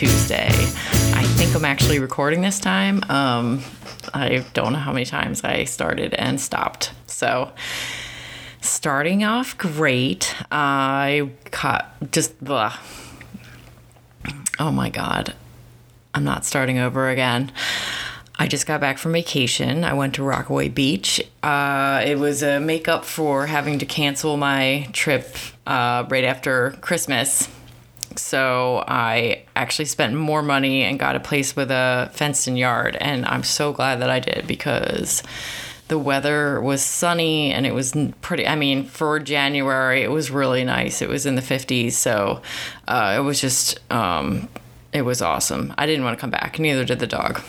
Tuesday. I think I'm actually recording this time. Um, I don't know how many times I started and stopped. So, starting off great. I caught just. Oh my god. I'm not starting over again. I just got back from vacation. I went to Rockaway Beach. Uh, it was a makeup for having to cancel my trip uh, right after Christmas. So I actually spent more money and got a place with a fenced in yard. And I'm so glad that I did because the weather was sunny and it was pretty i mean for january it was really nice. It was in the 50s so uh, it was just um, it was awesome. I didn't want to come back neither did the dog.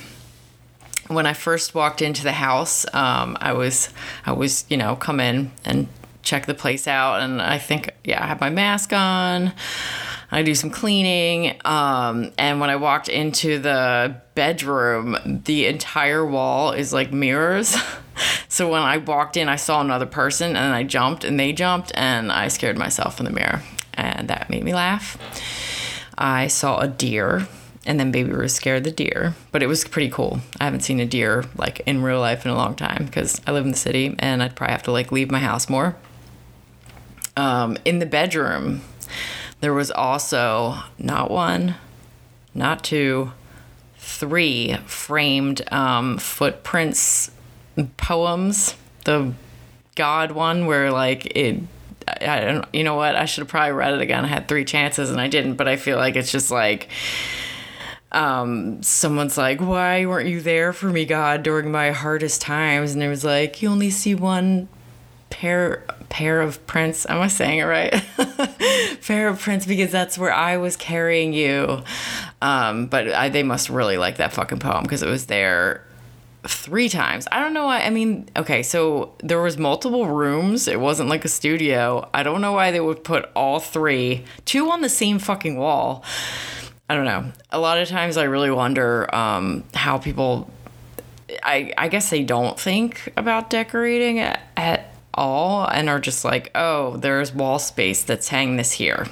When i first walked into the house um, i was i was you know come in and check the place out and i think yeah i have my mask on I do some cleaning. Um, and when I walked into the bedroom, the entire wall is like mirrors. so when I walked in, I saw another person and I jumped and they jumped and I scared myself in the mirror. And that made me laugh. I saw a deer and then baby was scared the deer but it was pretty cool i haven't seen a deer like in real life in a long time because i live in the city and i'd probably have to like leave my house more um, in the bedroom there was also not one, not two, three framed um, footprints poems. The God one, where like it, I, don't, you know what? I should have probably read it again. I had three chances and I didn't, but I feel like it's just like, um, someone's like, Why weren't you there for me, God, during my hardest times? And it was like, You only see one pair pair of prints. Am I saying it right? pair of prints because that's where I was carrying you. Um, but I, they must really like that fucking poem because it was there three times. I don't know why. I mean, okay, so there was multiple rooms. It wasn't like a studio. I don't know why they would put all three, two on the same fucking wall. I don't know. A lot of times I really wonder um, how people I I guess they don't think about decorating at, at all and are just like, oh, there's wall space that's hang this here.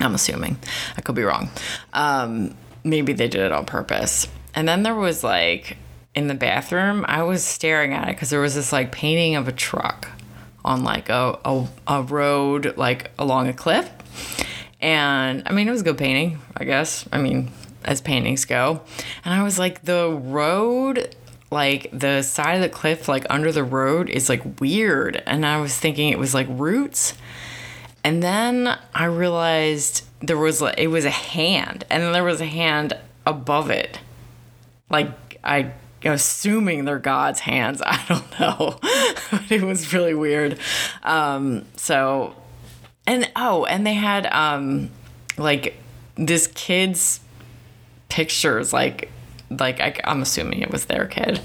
I'm assuming. I could be wrong. Um, maybe they did it on purpose. And then there was like in the bathroom, I was staring at it because there was this like painting of a truck on like a, a, a road like along a cliff. And I mean, it was a good painting, I guess. I mean, as paintings go. And I was like, the road like the side of the cliff like under the road is like weird. And i was thinking it was like roots. And then i realized there was like it was a hand. And then there was a hand above it. Like i assuming they're god's hands i don't know. But it was really weird. Um so and oh and they had um like this kid's pictures like like I, am assuming it was their kid.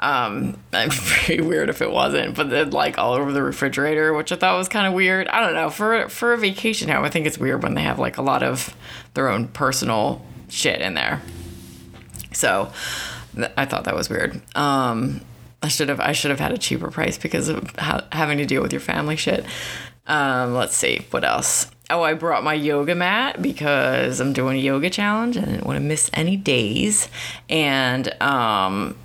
Um, very weird if it wasn't, but then like all over the refrigerator, which I thought was kind of weird. I don't know for for a vacation home, I think it's weird when they have like a lot of their own personal shit in there. So th- I thought that was weird. Um, I should have I should have had a cheaper price because of having to deal with your family shit. Um, let's see what else. Oh, I brought my yoga mat because I'm doing a yoga challenge and I didn't want to miss any days. And um,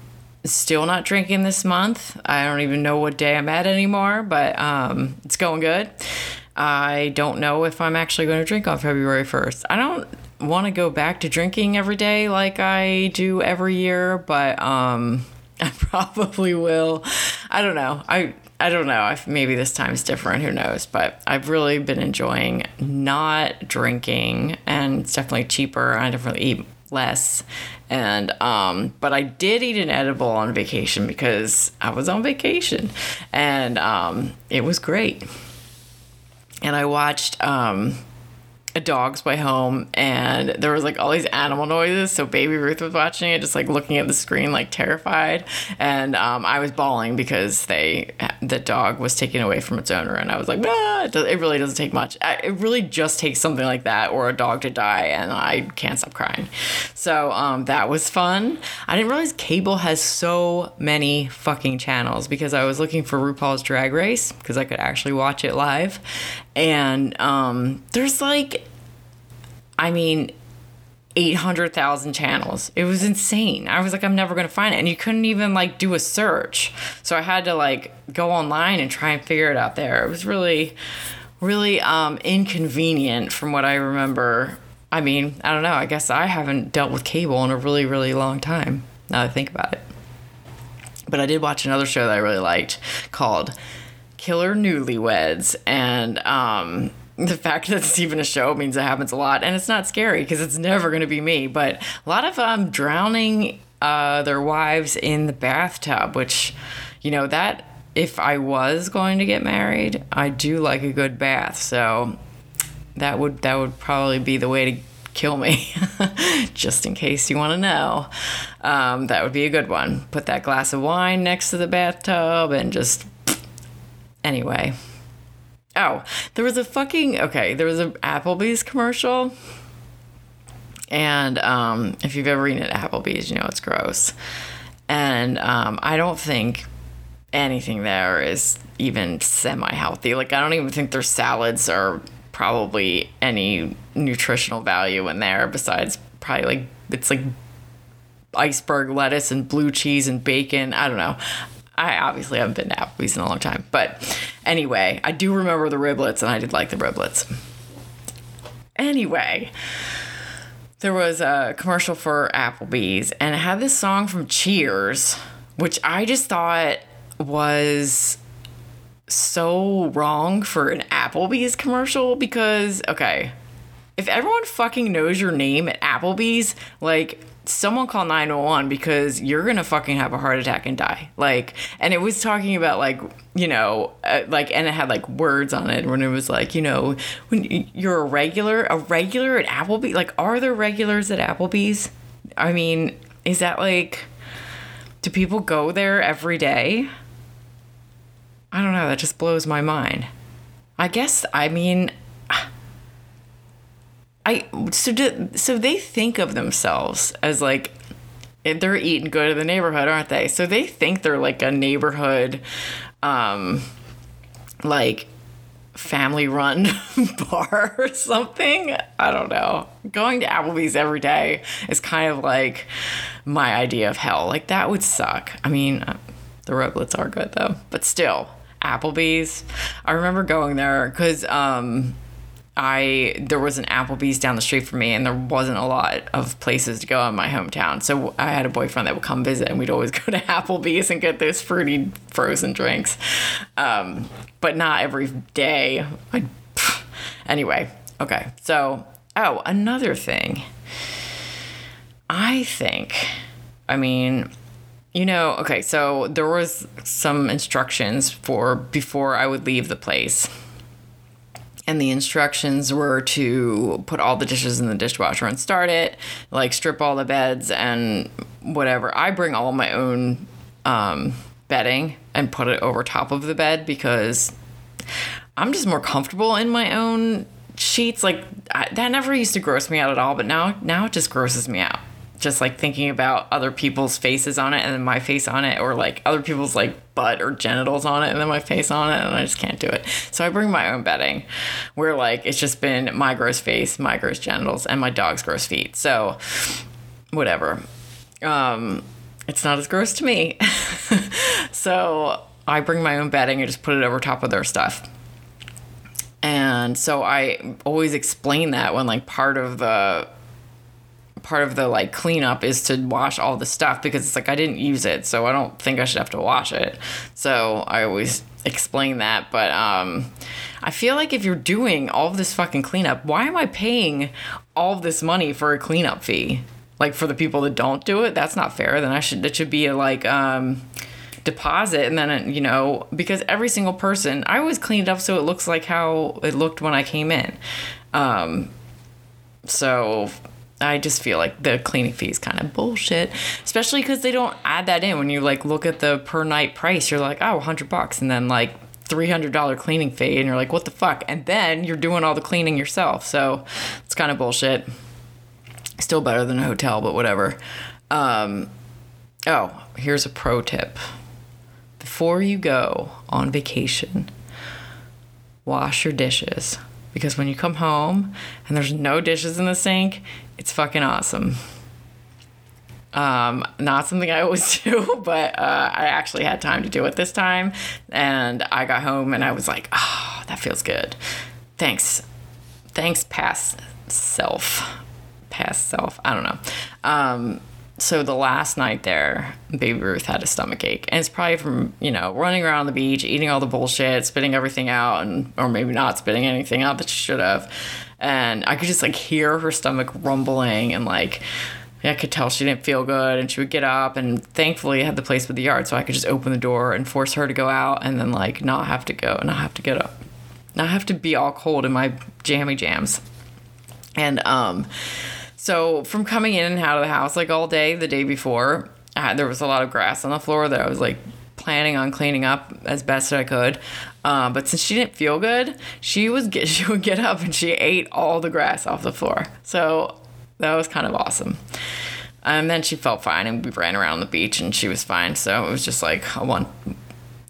still not drinking this month. I don't even know what day I'm at anymore, but um, it's going good. I don't know if I'm actually going to drink on February 1st. I don't want to go back to drinking every day like I do every year, but um, I probably will. I don't know. I I don't know. if maybe this time is different. Who knows? But I've really been enjoying not drinking, and it's definitely cheaper. I definitely eat less, and um, but I did eat an edible on vacation because I was on vacation, and um, it was great. And I watched um a dog's way home and there was like all these animal noises so baby ruth was watching it just like looking at the screen like terrified. And um, i was bawling because they the dog was taken away from its owner and i was like it, it really doesn't take much. It really just takes something like that or a dog to die and i can't stop crying. So um, that was fun. I didn't realize cable has so many fucking channels because i was looking for rupaul's drag race because i could actually watch it live. And um, there's like I mean, 800,000 channels. It was insane. I was like, I'm never going to find it. And you couldn't even like do a search. So I had to like go online and try and figure it out there. It was really, really um, inconvenient from what I remember. I mean, I don't know. I guess I haven't dealt with cable in a really, really long time now I think about it. But I did watch another show that I really liked called Killer Newlyweds. And, um, the fact that it's even a show means it happens a lot. And it's not scary because it's never going to be me but a lot of um drowning uh their wives in the bathtub which you know that if i was going to get married i do like a good bath. So that would that would probably be the way to kill me just in case you want to know. Um, that would be a good one. Put that glass of wine next to the bathtub and just anyway Oh, there was a fucking okay. There was an Applebee's commercial, and um, if you've ever eaten at Applebee's, you know it's gross. And um, I don't think anything there is even semi-healthy. Like I don't even think their salads are probably any nutritional value in there besides probably like it's like iceberg lettuce and blue cheese and bacon. I don't know. I obviously haven't been to Applebee's in a long time. But anyway, I do remember the riblets, and I did like the riblets. Anyway, there was a commercial for Applebee's, and it had this song from Cheers, which I just thought was so wrong for an Applebee's commercial because, okay, if everyone fucking knows your name at Applebee's, like, someone call 911 because you're gonna fucking have a heart attack and die. Like and it was talking about like you know uh, like and it had like words on it when it was like you know when you're a regular a regular at applebee's like are there regulars at applebee's? I mean is that like do people go there every day? I don't know that just blows my mind. I guess i mean I so do, so they think of themselves as like they're eating good in the neighborhood, aren't they? So they think they're like a neighborhood, um, like family run bar or something. I don't know. Going to Applebee's every day is kind of like my idea of hell. Like that would suck. I mean, uh, the riblets are good though, but still, Applebee's. I remember going there because um, I there was an Applebee's down the street from me, and there wasn't a lot of places to go in my hometown. So I had a boyfriend that would come visit, and we'd always go to Applebee's and get those fruity frozen drinks, um, but not every day. I, anyway, okay. So oh, another thing. I think, I mean, you know, okay. So there was some instructions for before I would leave the place and the instructions were to put all the dishes in the dishwasher and start it, like strip all the beds and whatever. I bring all my own um, bedding and put it over top of the bed because I'm just more comfortable in my own sheets. Like I, that never used to gross me out at all, but now now it just grosses me out just like thinking about other people's faces on it and then my face on it or like other people's like butt or genitals on it and then my face on it and I just can't do it. So I bring my own bedding where like it's just been my gross face, my gross genitals and my dog's gross feet. So whatever. Um it's not as gross to me. so I bring my own bedding and just put it over top of their stuff. And so I always explain that when like part of the part of the like cleanup is to wash all the stuff because it's like I didn't use it, so I don't think I should have to wash it. So I always explain that, but um I feel like if you're doing all this fucking cleanup, why am I paying all this money for a cleanup fee? Like for the people that don't do it, that's not fair. Then I should it should be a like um deposit and then you know because every single person I always clean it up so it looks like how it looked when I came in. Um so I just feel like the cleaning fee is kind of bullshit, especially because they don't add that in when you like look at the per night price. You're like, oh, 100 bucks, and then like $300 cleaning fee, and you're like, what the fuck? And then you're doing all the cleaning yourself. So it's kind of bullshit. Still better than a hotel, but whatever. Um, oh, here's a pro tip before you go on vacation, wash your dishes because when you come home and there's no dishes in the sink, it's fucking awesome. Um, not something I always do, but uh, I actually had time to do it this time. And I got home and I was like, oh, that feels good. Thanks. Thanks, past self. Past self. I don't know. Um, so the last night there, baby Ruth had a stomach ache, and it's probably from you know running around the beach, eating all the bullshit, spitting everything out, and or maybe not spitting anything out that she should have, and I could just like hear her stomach rumbling and like. I could tell she didn't feel good, and she would get up. And thankfully, I had the place with the yard, so I could just open the door and force her to go out, and then like not have to go, and not have to get up, not have to be all cold in my jammy jams. And um, so from coming in and out of the house like all day the day before, had, there was a lot of grass on the floor that I was like planning on cleaning up as best I could. Uh, but since she didn't feel good, she was get, she would get up and she ate all the grass off the floor. So that was kind of awesome. And then she felt fine, and we ran around the beach, and she was fine. So it was just like a one.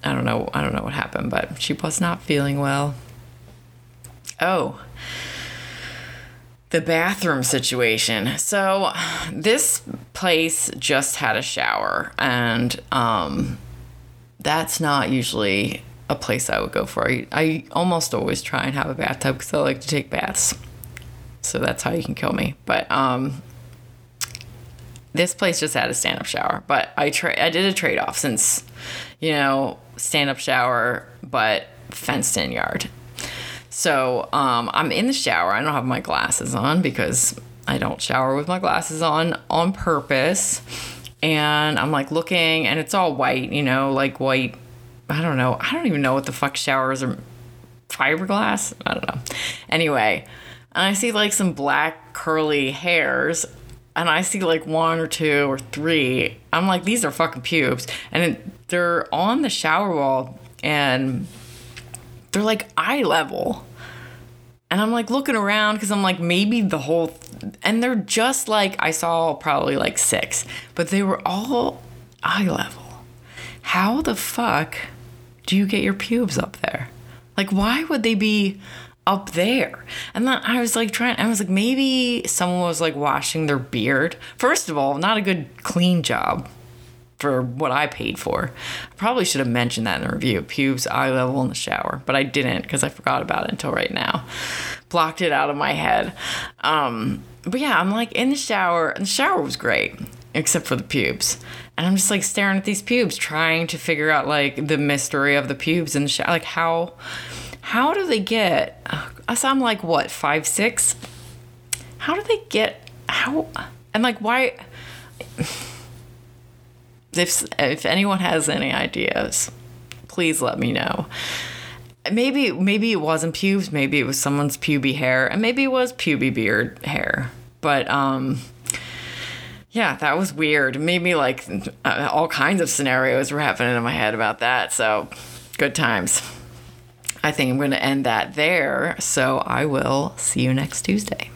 I don't know. I don't know what happened, but she was not feeling well. Oh, the bathroom situation. So this place just had a shower and um that's not usually a place I would go for. I, I almost always try and have a bathtub because I like to take baths. So that's how you can kill me. But um this place just had a stand-up shower, but I tra- I did a trade-off since you know, stand-up shower but fenced-in yard. So um, I'm in the shower. I don't have my glasses on because I don't shower with my glasses on on purpose. And I'm like looking, and it's all white, you know, like white. I don't know. I don't even know what the fuck showers are. Fiberglass? I don't know. Anyway, and I see like some black curly hairs and I see like one or two or three. I'm like, these are fucking pubes. And they're on the shower wall and they're like eye level. And I'm like looking around because I'm like, maybe the whole, th- and they're just like, I saw probably like six, but they were all eye level. How the fuck do you get your pubes up there? Like, why would they be up there? And then I was like trying, I was like, maybe someone was like washing their beard. First of all, not a good clean job for what I paid for. I probably should have mentioned that in the review. Pubes, eye level in the shower, but I didn't because I forgot about it until right now. Blocked it out of my head. Um, but yeah, I'm like in the shower, and the shower was great, except for the pubes. And I'm just like staring at these pubes, trying to figure out like the mystery of the pubes and shower. Like how how do they get so I'm like what, five, six? How do they get how and like why if if anyone has any ideas, please let me know. Maybe maybe it wasn't pubes, maybe it was someone's puby hair, and maybe it was puby beard hair. But um yeah, that was weird. Maybe like uh, all kinds of scenarios were happening in my head about that. So, good times. I think I'm going to end that there. So, I will see you next Tuesday.